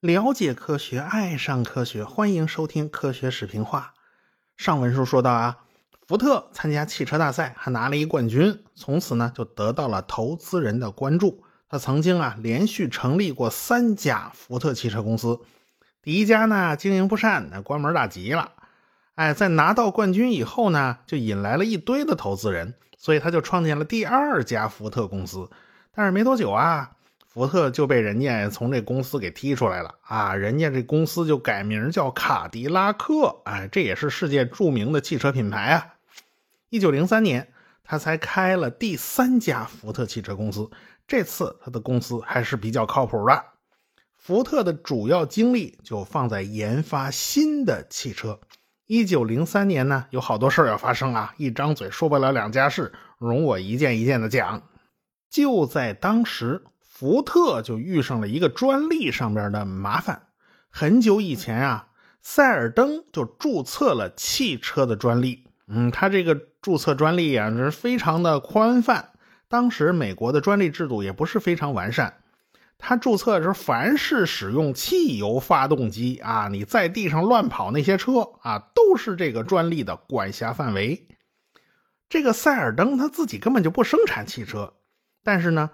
了解科学，爱上科学，欢迎收听科学视频化。上文书说到啊，福特参加汽车大赛还拿了一冠军，从此呢就得到了投资人的关注。他曾经啊连续成立过三家福特汽车公司，第一家呢经营不善，那关门大吉了。哎，在拿到冠军以后呢，就引来了一堆的投资人，所以他就创建了第二家福特公司。但是没多久啊。福特就被人家从这公司给踢出来了啊！人家这公司就改名叫卡迪拉克，哎，这也是世界著名的汽车品牌啊。一九零三年，他才开了第三家福特汽车公司，这次他的公司还是比较靠谱的。福特的主要精力就放在研发新的汽车。一九零三年呢，有好多事儿要发生啊，一张嘴说不了两家事，容我一件一件的讲。就在当时。福特就遇上了一个专利上边的麻烦。很久以前啊，塞尔登就注册了汽车的专利。嗯，他这个注册专利啊是非常的宽泛。当时美国的专利制度也不是非常完善。他注册的时候，凡是使用汽油发动机啊，你在地上乱跑那些车啊，都是这个专利的管辖范围。这个塞尔登他自己根本就不生产汽车，但是呢。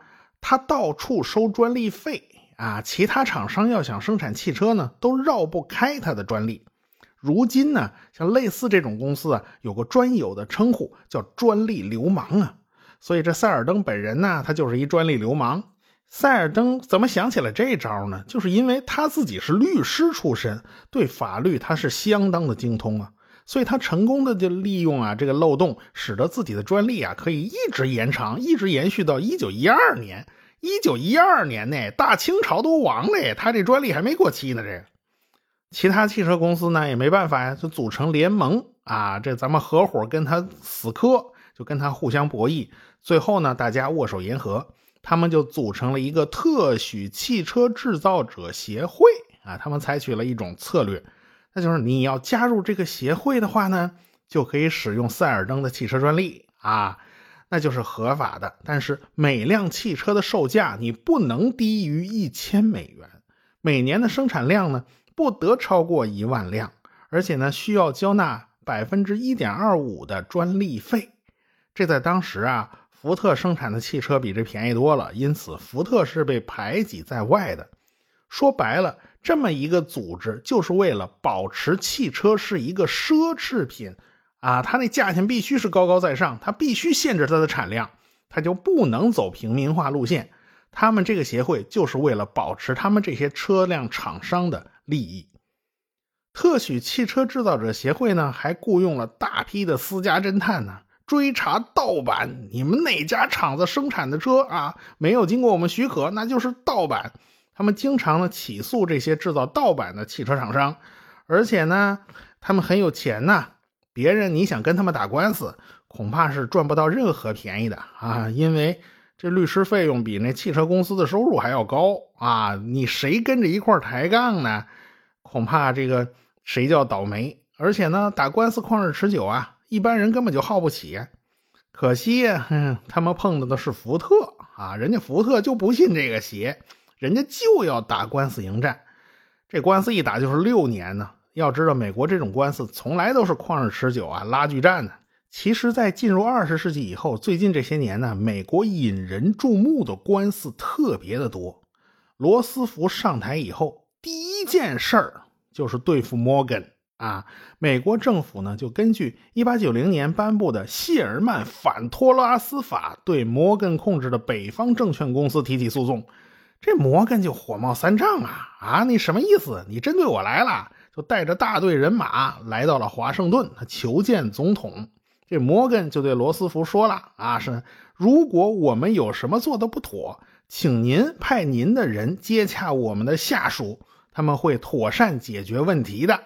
他到处收专利费啊！其他厂商要想生产汽车呢，都绕不开他的专利。如今呢，像类似这种公司啊，有个专有的称呼叫“专利流氓”啊。所以这塞尔登本人呢，他就是一专利流氓。塞尔登怎么想起来这招呢？就是因为他自己是律师出身，对法律他是相当的精通啊。所以他成功的就利用啊这个漏洞，使得自己的专利啊可以一直延长，一直延续到一九一二年。一九一二年呢，大清朝都亡了，他这专利还没过期呢。这个其他汽车公司呢也没办法呀，就组成联盟啊，这咱们合伙跟他死磕，就跟他互相博弈。最后呢，大家握手言和，他们就组成了一个特许汽车制造者协会啊。他们采取了一种策略。那就是你要加入这个协会的话呢，就可以使用塞尔登的汽车专利啊，那就是合法的。但是每辆汽车的售价你不能低于一千美元，每年的生产量呢不得超过一万辆，而且呢需要交纳百分之一点二五的专利费。这在当时啊，福特生产的汽车比这便宜多了，因此福特是被排挤在外的。说白了。这么一个组织，就是为了保持汽车是一个奢侈品啊，它那价钱必须是高高在上，它必须限制它的产量，它就不能走平民化路线。他们这个协会就是为了保持他们这些车辆厂商的利益。特许汽车制造者协会呢，还雇佣了大批的私家侦探呢，追查盗版。你们哪家厂子生产的车啊，没有经过我们许可，那就是盗版。他们经常呢起诉这些制造盗版的汽车厂商，而且呢，他们很有钱呐。别人你想跟他们打官司，恐怕是赚不到任何便宜的啊！因为这律师费用比那汽车公司的收入还要高啊！你谁跟着一块抬杠呢？恐怕这个谁叫倒霉。而且呢，打官司旷日持久啊，一般人根本就耗不起。可惜呀，他们碰到的是福特啊，人家福特就不信这个邪。人家就要打官司迎战，这官司一打就是六年呢。要知道，美国这种官司从来都是旷日持久啊，拉锯战呢。其实，在进入二十世纪以后，最近这些年呢，美国引人注目的官司特别的多。罗斯福上台以后，第一件事儿就是对付摩根啊。美国政府呢，就根据一八九零年颁布的谢尔曼反托拉斯法，对摩根控制的北方证券公司提起诉讼。这摩根就火冒三丈啊啊！你什么意思？你针对我来了，就带着大队人马来到了华盛顿，他求见总统。这摩根就对罗斯福说了啊：是如果我们有什么做的不妥，请您派您的人接洽我们的下属，他们会妥善解决问题的。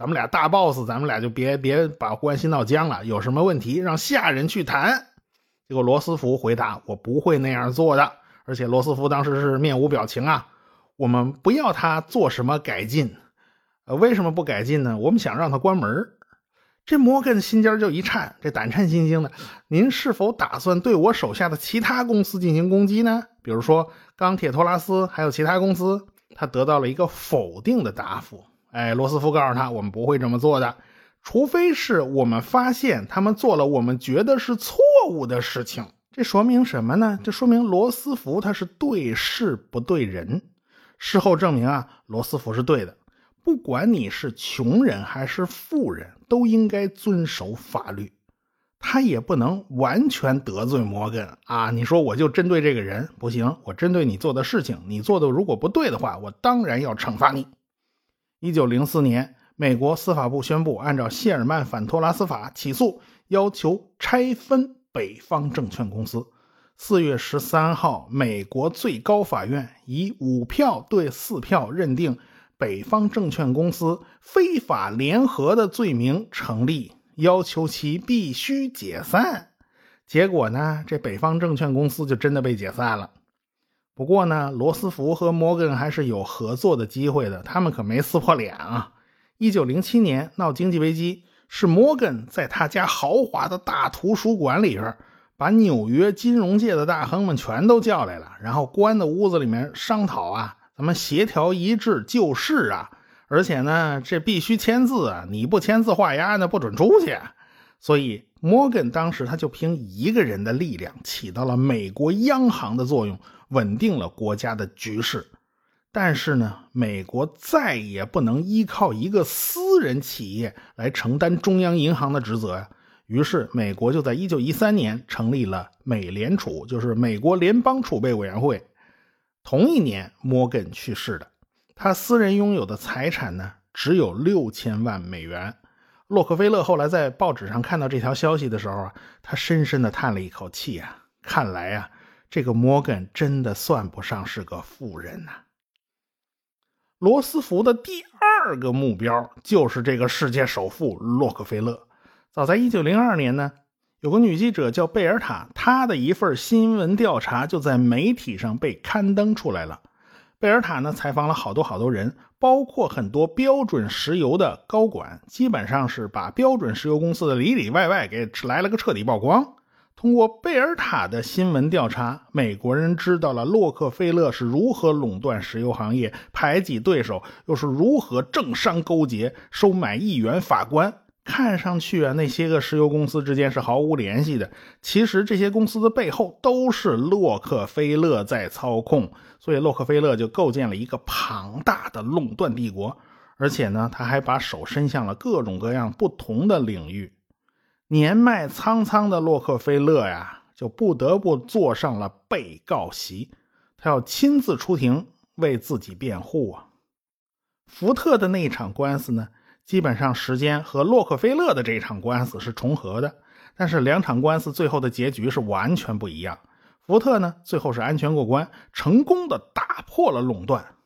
咱们俩大 boss，咱们俩就别别把关系闹僵了。有什么问题，让下人去谈。结果罗斯福回答：我不会那样做的。而且罗斯福当时是面无表情啊，我们不要他做什么改进，呃，为什么不改进呢？我们想让他关门这摩根心尖就一颤，这胆颤心惊的。您是否打算对我手下的其他公司进行攻击呢？比如说钢铁托拉斯，还有其他公司？他得到了一个否定的答复。哎，罗斯福告诉他，我们不会这么做的，除非是我们发现他们做了我们觉得是错误的事情。这说明什么呢？这说明罗斯福他是对事不对人。事后证明啊，罗斯福是对的。不管你是穷人还是富人，都应该遵守法律。他也不能完全得罪摩根啊！你说我就针对这个人不行，我针对你做的事情，你做的如果不对的话，我当然要惩罚你。一九零四年，美国司法部宣布，按照谢尔曼反托拉斯法起诉，要求拆分北方证券公司。四月十三号，美国最高法院以五票对四票认定北方证券公司非法联合的罪名成立。要求其必须解散，结果呢？这北方证券公司就真的被解散了。不过呢，罗斯福和摩根还是有合作的机会的，他们可没撕破脸啊。一九零七年闹经济危机，是摩根在他家豪华的大图书馆里边，把纽约金融界的大亨们全都叫来了，然后关在屋子里面商讨啊，咱们协调一致救市啊。而且呢，这必须签字啊！你不签字画押，那不准出去。所以摩根当时他就凭一个人的力量，起到了美国央行的作用，稳定了国家的局势。但是呢，美国再也不能依靠一个私人企业来承担中央银行的职责呀。于是，美国就在一九一三年成立了美联储，就是美国联邦储备委员会。同一年，摩根去世的。他私人拥有的财产呢，只有六千万美元。洛克菲勒后来在报纸上看到这条消息的时候啊，他深深的叹了一口气啊，看来啊，这个摩根真的算不上是个富人呐。罗斯福的第二个目标就是这个世界首富洛克菲勒。早在一九零二年呢，有个女记者叫贝尔塔，她的一份新闻调查就在媒体上被刊登出来了。贝尔塔呢采访了好多好多人，包括很多标准石油的高管，基本上是把标准石油公司的里里外外给来了个彻底曝光。通过贝尔塔的新闻调查，美国人知道了洛克菲勒是如何垄断石油行业、排挤对手，又是如何政商勾结、收买议员、法官。看上去啊，那些个石油公司之间是毫无联系的。其实这些公司的背后都是洛克菲勒在操控，所以洛克菲勒就构建了一个庞大的垄断帝国。而且呢，他还把手伸向了各种各样不同的领域。年迈苍苍的洛克菲勒呀，就不得不坐上了被告席，他要亲自出庭为自己辩护啊。福特的那一场官司呢？基本上时间和洛克菲勒的这场官司是重合的，但是两场官司最后的结局是完全不一样。福特呢，最后是安全过关，成功的打破了垄断。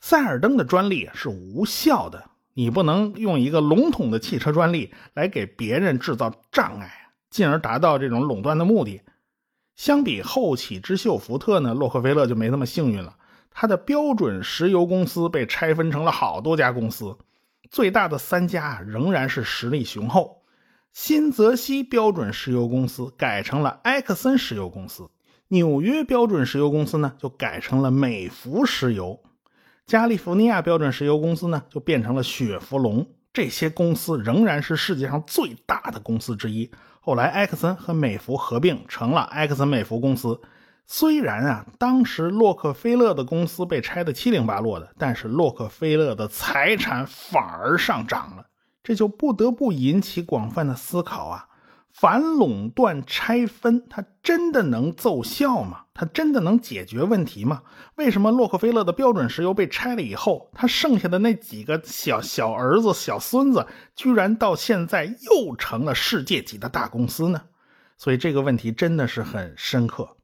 塞尔登的专利是无效的，你不能用一个笼统的汽车专利来给别人制造障碍，进而达到这种垄断的目的。相比后起之秀福特呢，洛克菲勒就没那么幸运了，他的标准石油公司被拆分成了好多家公司。最大的三家仍然是实力雄厚，新泽西标准石油公司改成了埃克森石油公司，纽约标准石油公司呢就改成了美孚石油，加利福尼亚标准石油公司呢就变成了雪佛龙。这些公司仍然是世界上最大的公司之一。后来埃克森和美孚合并成了埃克森美孚公司。虽然啊，当时洛克菲勒的公司被拆得七零八落的，但是洛克菲勒的财产反而上涨了，这就不得不引起广泛的思考啊。反垄断拆分，它真的能奏效吗？它真的能解决问题吗？为什么洛克菲勒的标准石油被拆了以后，他剩下的那几个小小儿子、小孙子，居然到现在又成了世界级的大公司呢？所以这个问题真的是很深刻。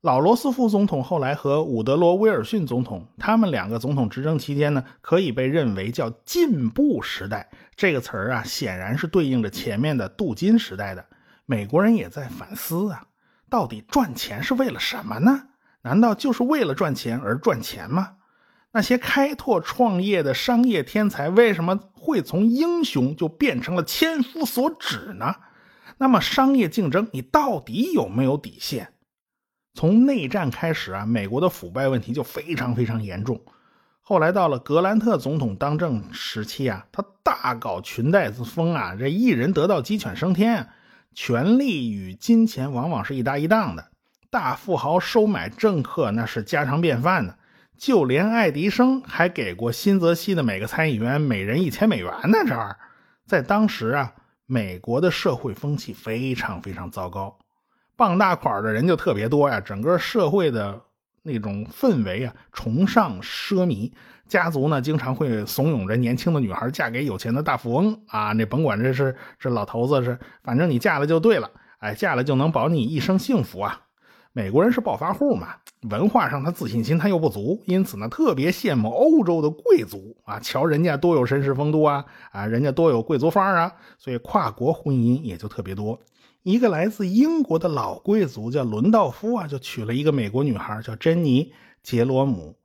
老罗斯福总统后来和伍德罗·威尔逊总统，他们两个总统执政期间呢，可以被认为叫进步时代。这个词儿啊，显然是对应着前面的镀金时代的。美国人也在反思啊，到底赚钱是为了什么呢？难道就是为了赚钱而赚钱吗？那些开拓创业的商业天才为什么会从英雄就变成了千夫所指呢？那么商业竞争，你到底有没有底线？从内战开始啊，美国的腐败问题就非常非常严重。后来到了格兰特总统当政时期啊，他大搞裙带子风啊，这一人得道鸡犬升天，权力与金钱往往是一搭一档的，大富豪收买政客那是家常便饭的。就连爱迪生还给过新泽西的每个参议员每人一千美元呢。这儿，在当时啊，美国的社会风气非常非常糟糕，傍大款的人就特别多呀。整个社会的那种氛围啊，崇尚奢靡，家族呢经常会怂恿着年轻的女孩嫁给有钱的大富翁啊。那甭管这是这老头子是，反正你嫁了就对了，哎，嫁了就能保你一生幸福啊。美国人是暴发户嘛，文化上他自信心他又不足，因此呢特别羡慕欧洲的贵族啊，瞧人家多有绅士风度啊，啊人家多有贵族范儿啊，所以跨国婚姻也就特别多。一个来自英国的老贵族叫伦道夫啊，就娶了一个美国女孩叫珍妮杰罗姆，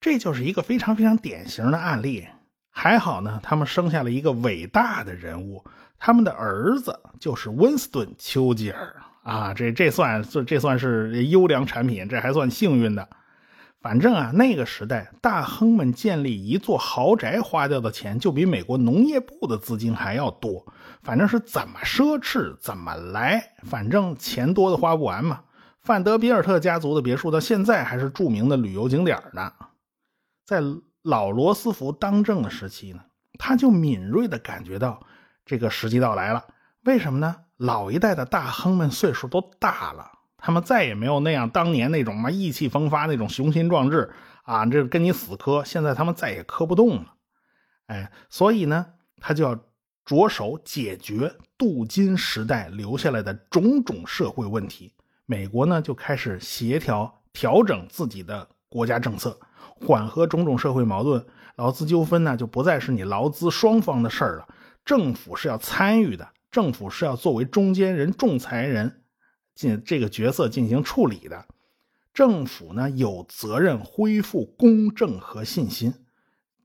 这就是一个非常非常典型的案例。还好呢，他们生下了一个伟大的人物，他们的儿子就是温斯顿丘吉尔。啊，这这算这这算是优良产品，这还算幸运的。反正啊，那个时代大亨们建立一座豪宅花掉的钱，就比美国农业部的资金还要多。反正是怎么奢侈怎么来，反正钱多的花不完嘛。范德比尔特家族的别墅到现在还是著名的旅游景点呢。在老罗斯福当政的时期呢，他就敏锐地感觉到这个时机到来了。为什么呢？老一代的大亨们岁数都大了，他们再也没有那样当年那种嘛意气风发、那种雄心壮志啊，这跟你死磕。现在他们再也磕不动了，哎，所以呢，他就要着手解决镀金时代留下来的种种社会问题。美国呢，就开始协调调整自己的国家政策，缓和种种社会矛盾。劳资纠纷呢，就不再是你劳资双方的事儿了，政府是要参与的。政府是要作为中间人、仲裁人进这个角色进行处理的。政府呢有责任恢复公正和信心。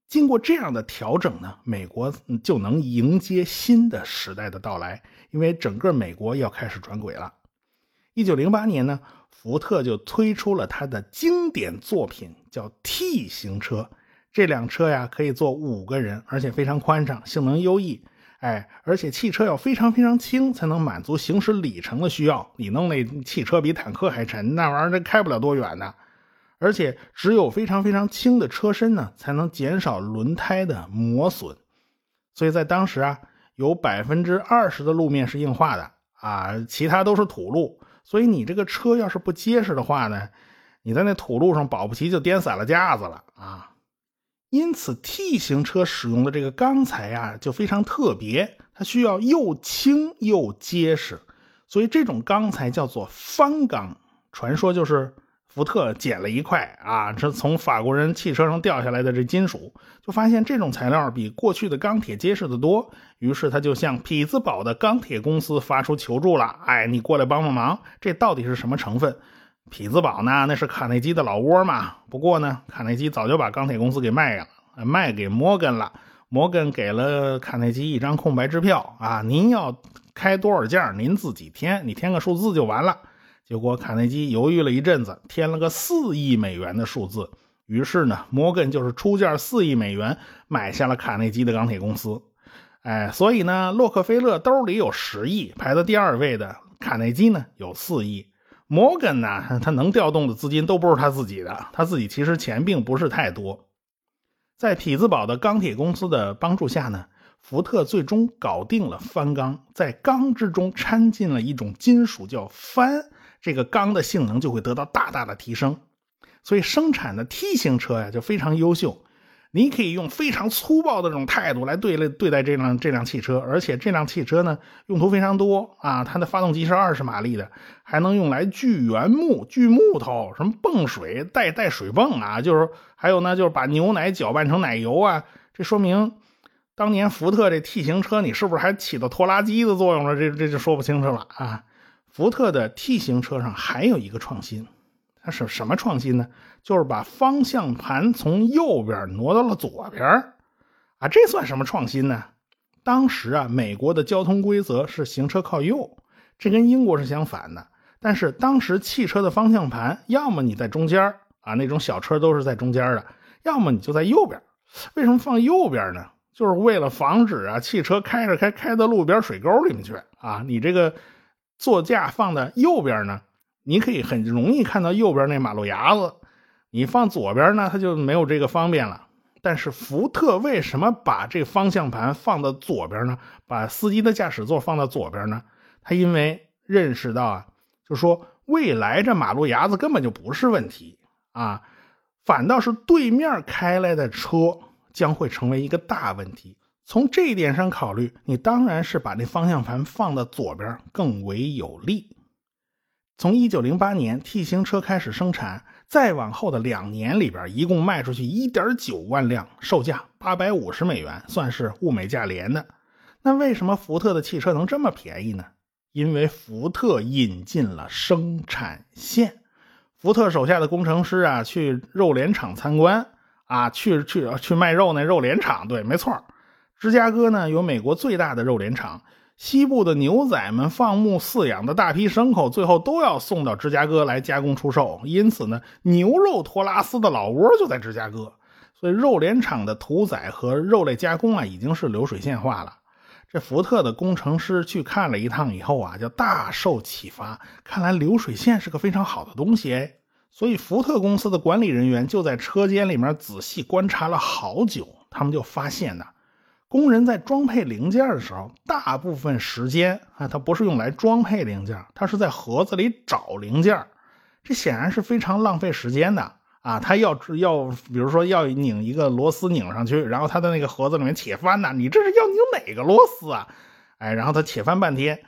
经过这样的调整呢，美国就能迎接新的时代的到来。因为整个美国要开始转轨了。一九零八年呢，福特就推出了他的经典作品，叫 T 型车。这辆车呀可以坐五个人，而且非常宽敞，性能优异。哎，而且汽车要非常非常轻，才能满足行驶里程的需要。你弄那汽车比坦克还沉，那玩意儿开不了多远呢。而且只有非常非常轻的车身呢，才能减少轮胎的磨损。所以在当时啊，有百分之二十的路面是硬化的啊，其他都是土路。所以你这个车要是不结实的话呢，你在那土路上保不齐就颠散了架子了啊。因此，T 型车使用的这个钢材啊，就非常特别，它需要又轻又结实，所以这种钢材叫做方钢。传说就是福特捡了一块啊，这从法国人汽车上掉下来的这金属，就发现这种材料比过去的钢铁结实的多，于是他就向匹兹堡的钢铁公司发出求助了。哎，你过来帮帮忙，这到底是什么成分？匹兹堡呢，那是卡内基的老窝嘛。不过呢，卡内基早就把钢铁公司给卖了，卖给摩根了。摩根给了卡内基一张空白支票啊，您要开多少件，您自己填，你填个数字就完了。结果卡内基犹豫了一阵子，添了个四亿美元的数字。于是呢，摩根就是出价四亿美元买下了卡内基的钢铁公司。哎，所以呢，洛克菲勒兜里有十亿，排在第二位的卡内基呢有四亿。摩根呢，他能调动的资金都不是他自己的，他自己其实钱并不是太多。在匹兹堡的钢铁公司的帮助下呢，福特最终搞定了翻钢，在钢之中掺进了一种金属叫钒，这个钢的性能就会得到大大的提升，所以生产的 T 型车呀就非常优秀。你可以用非常粗暴的这种态度来对对待这辆这辆汽车，而且这辆汽车呢用途非常多啊，它的发动机是二十马力的，还能用来锯原木、锯木头，什么泵水带带水泵啊，就是还有呢就是把牛奶搅拌成奶油啊，这说明当年福特这 T 型车你是不是还起到拖拉机的作用了？这这就说不清楚了啊。福特的 T 型车上还有一个创新。它是什么创新呢？就是把方向盘从右边挪到了左边啊，这算什么创新呢？当时啊，美国的交通规则是行车靠右，这跟英国是相反的。但是当时汽车的方向盘，要么你在中间啊，那种小车都是在中间的，要么你就在右边。为什么放右边呢？就是为了防止啊，汽车开着开开到路边水沟里面去啊。你这个座驾放在右边呢，你可以很容易看到右边那马路牙子。你放左边呢，它就没有这个方便了。但是福特为什么把这方向盘放到左边呢？把司机的驾驶座放到左边呢？他因为认识到啊。就说未来这马路牙子根本就不是问题啊，反倒是对面开来的车将会成为一个大问题。从这一点上考虑，你当然是把那方向盘放到左边更为有利。从一九零八年 T 型车开始生产，再往后的两年里边，一共卖出去一点九万辆，售价八百五十美元，算是物美价廉的。那为什么福特的汽车能这么便宜呢？因为福特引进了生产线，福特手下的工程师啊，去肉联厂参观啊，去去去卖肉那肉联厂，对，没错，芝加哥呢有美国最大的肉联厂，西部的牛仔们放牧饲养的大批牲口，最后都要送到芝加哥来加工出售，因此呢，牛肉托拉斯的老窝就在芝加哥，所以肉联厂的屠宰和肉类加工啊，已经是流水线化了。这福特的工程师去看了一趟以后啊，就大受启发。看来流水线是个非常好的东西哎，所以福特公司的管理人员就在车间里面仔细观察了好久。他们就发现呢，工人在装配零件的时候，大部分时间啊，他不是用来装配零件，他是在盒子里找零件。这显然是非常浪费时间的。啊，他要要，比如说要拧一个螺丝拧上去，然后他在那个盒子里面且翻呢，你这是要拧哪个螺丝啊？哎，然后他且翻半天，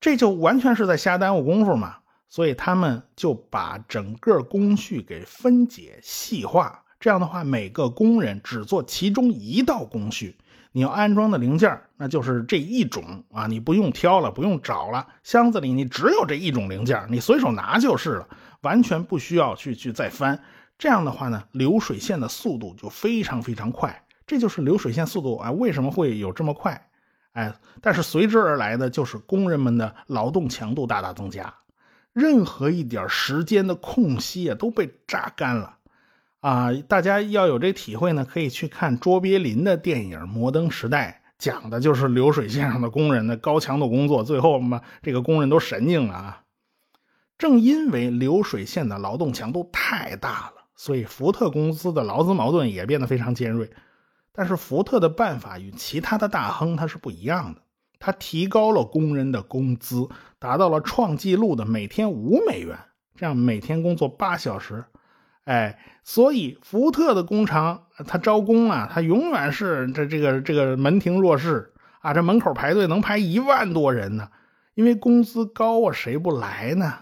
这就完全是在瞎耽误功夫嘛。所以他们就把整个工序给分解细化，这样的话，每个工人只做其中一道工序。你要安装的零件，那就是这一种啊，你不用挑了，不用找了，箱子里你只有这一种零件，你随手拿就是了，完全不需要去去再翻。这样的话呢，流水线的速度就非常非常快，这就是流水线速度啊，为什么会有这么快？哎，但是随之而来的就是工人们的劳动强度大大增加，任何一点时间的空隙啊都被榨干了啊！大家要有这体会呢，可以去看卓别林的电影《摩登时代》，讲的就是流水线上的工人的高强度工作，最后嘛，这个工人都神经了啊！正因为流水线的劳动强度太大了。所以，福特公司的劳资矛盾也变得非常尖锐。但是，福特的办法与其他的大亨它是不一样的。他提高了工人的工资，达到了创纪录的每天五美元，这样每天工作八小时。哎，所以福特的工厂，他招工啊，他永远是这这个这个门庭若市啊，这门口排队能排一万多人呢。因为工资高啊，谁不来呢？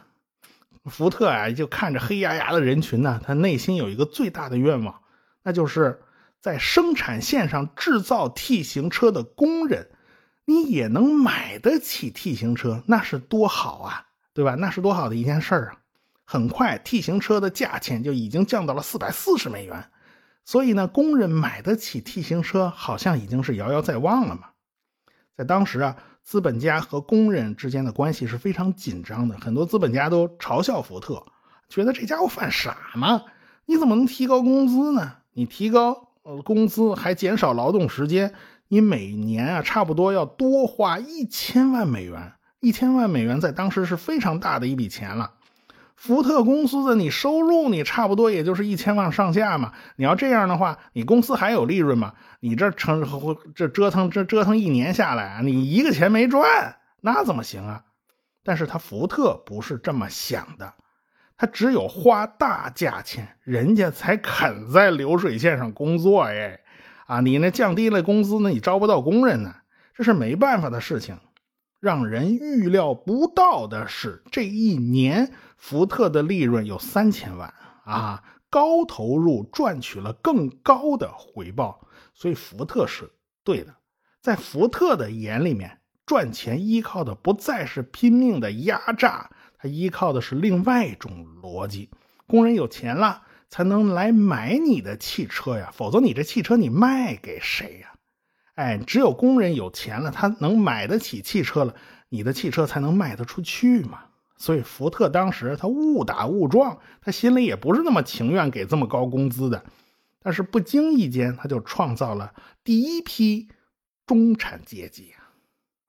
福特啊，就看着黑压压的人群呢，他内心有一个最大的愿望，那就是在生产线上制造 T 型车的工人，你也能买得起 T 型车，那是多好啊，对吧？那是多好的一件事儿啊！很快，T 型车的价钱就已经降到了四百四十美元，所以呢，工人买得起 T 型车，好像已经是遥遥在望了嘛。在当时啊。资本家和工人之间的关系是非常紧张的，很多资本家都嘲笑福特，觉得这家伙犯傻吗？你怎么能提高工资呢？你提高呃工资还减少劳动时间，你每年啊差不多要多花一千万美元，一千万美元在当时是非常大的一笔钱了。福特公司的你收入你差不多也就是一千万上下嘛，你要这样的话，你公司还有利润吗？你这成这折腾这折腾一年下来，你一个钱没赚，那怎么行啊？但是他福特不是这么想的，他只有花大价钱，人家才肯在流水线上工作哎，啊，你那降低了工资呢，你招不到工人呢，这是没办法的事情。让人预料不到的是，这一年福特的利润有三千万啊！高投入赚取了更高的回报，所以福特是对的。在福特的眼里面，赚钱依靠的不再是拼命的压榨，他依靠的是另外一种逻辑，工人有钱了才能来买你的汽车呀，否则你这汽车你卖给谁呀？哎，只有工人有钱了，他能买得起汽车了，你的汽车才能卖得出去嘛。所以福特当时他误打误撞，他心里也不是那么情愿给这么高工资的，但是不经意间他就创造了第一批中产阶级啊。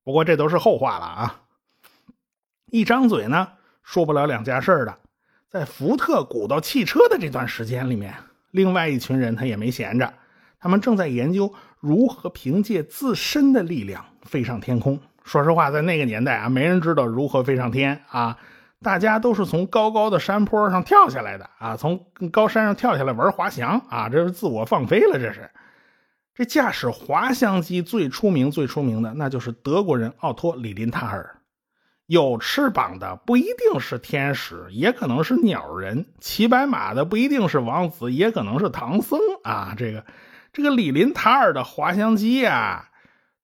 不过这都是后话了啊。一张嘴呢说不了两家事儿的，在福特鼓捣汽车的这段时间里面，另外一群人他也没闲着，他们正在研究如何凭借自身的力量飞上天空。说实话，在那个年代啊，没人知道如何飞上天啊，大家都是从高高的山坡上跳下来的啊，从高山上跳下来玩滑翔啊，这是自我放飞了，这是。这驾驶滑翔机最出名、最出名的，那就是德国人奥托·李林塔尔。有翅膀的不一定是天使，也可能是鸟人；骑白马的不一定是王子，也可能是唐僧啊。这个，这个李林塔尔的滑翔机呀。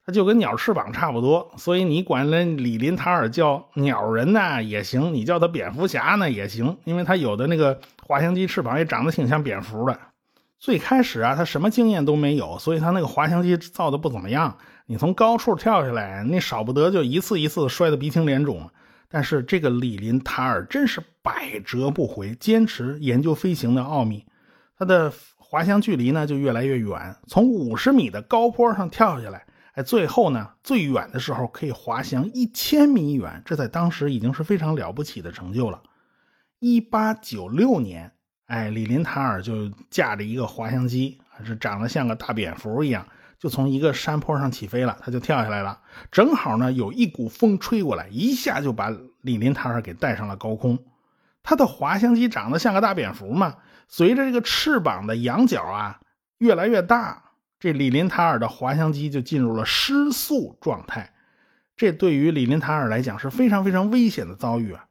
它就跟鸟翅膀差不多，所以你管那李林塔尔叫鸟人呢也行，你叫他蝙蝠侠呢也行，因为他有的那个滑翔机翅膀也长得挺像蝙蝠的。最开始啊，他什么经验都没有，所以他那个滑翔机造的不怎么样。你从高处跳下来，那少不得就一次一次摔得鼻青脸肿。但是这个李林塔尔真是百折不回，坚持研究飞行的奥秘，他的滑翔距离呢就越来越远，从五十米的高坡上跳下来。哎，最后呢，最远的时候可以滑翔一千米远，这在当时已经是非常了不起的成就了。一八九六年，哎，李林塔尔就驾着一个滑翔机，还是长得像个大蝙蝠一样，就从一个山坡上起飞了，他就跳下来了。正好呢，有一股风吹过来，一下就把李林塔尔给带上了高空。他的滑翔机长得像个大蝙蝠嘛，随着这个翅膀的仰角啊越来越大。这李林塔尔的滑翔机就进入了失速状态，这对于李林塔尔来讲是非常非常危险的遭遇啊！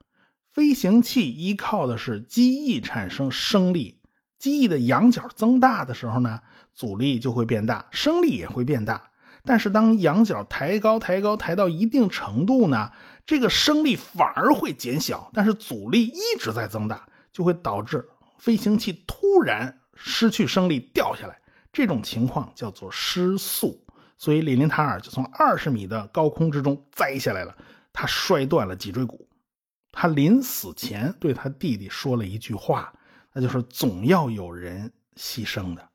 飞行器依靠的是机翼产生升力，机翼的仰角增大的时候呢，阻力就会变大，升力也会变大。但是当仰角抬高、抬高、抬到一定程度呢，这个升力反而会减小，但是阻力一直在增大，就会导致飞行器突然失去升力掉下来。这种情况叫做失速，所以李林塔尔就从二十米的高空之中栽下来了，他摔断了脊椎骨。他临死前对他弟弟说了一句话，那就是“总要有人牺牲的”。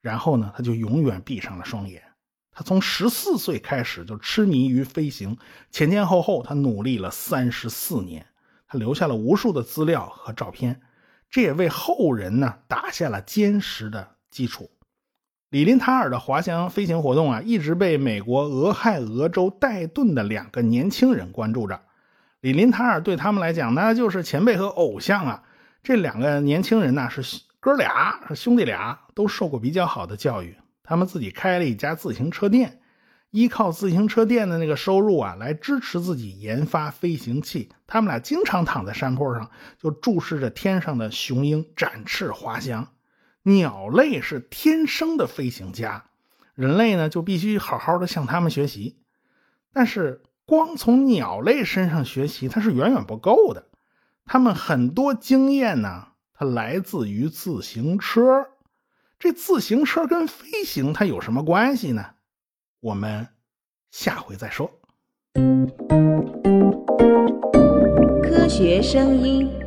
然后呢，他就永远闭上了双眼。他从十四岁开始就痴迷于飞行，前前后后他努力了三十四年，他留下了无数的资料和照片，这也为后人呢打下了坚实的基础。李林塔尔的滑翔飞行活动啊，一直被美国俄亥俄州戴顿的两个年轻人关注着。李林塔尔对他们来讲，那就是前辈和偶像啊。这两个年轻人呢，是哥俩，是兄弟俩，都受过比较好的教育。他们自己开了一家自行车店，依靠自行车店的那个收入啊，来支持自己研发飞行器。他们俩经常躺在山坡上，就注视着天上的雄鹰展翅滑翔。鸟类是天生的飞行家，人类呢就必须好好的向他们学习。但是光从鸟类身上学习，它是远远不够的。他们很多经验呢，它来自于自行车。这自行车跟飞行它有什么关系呢？我们下回再说。科学声音。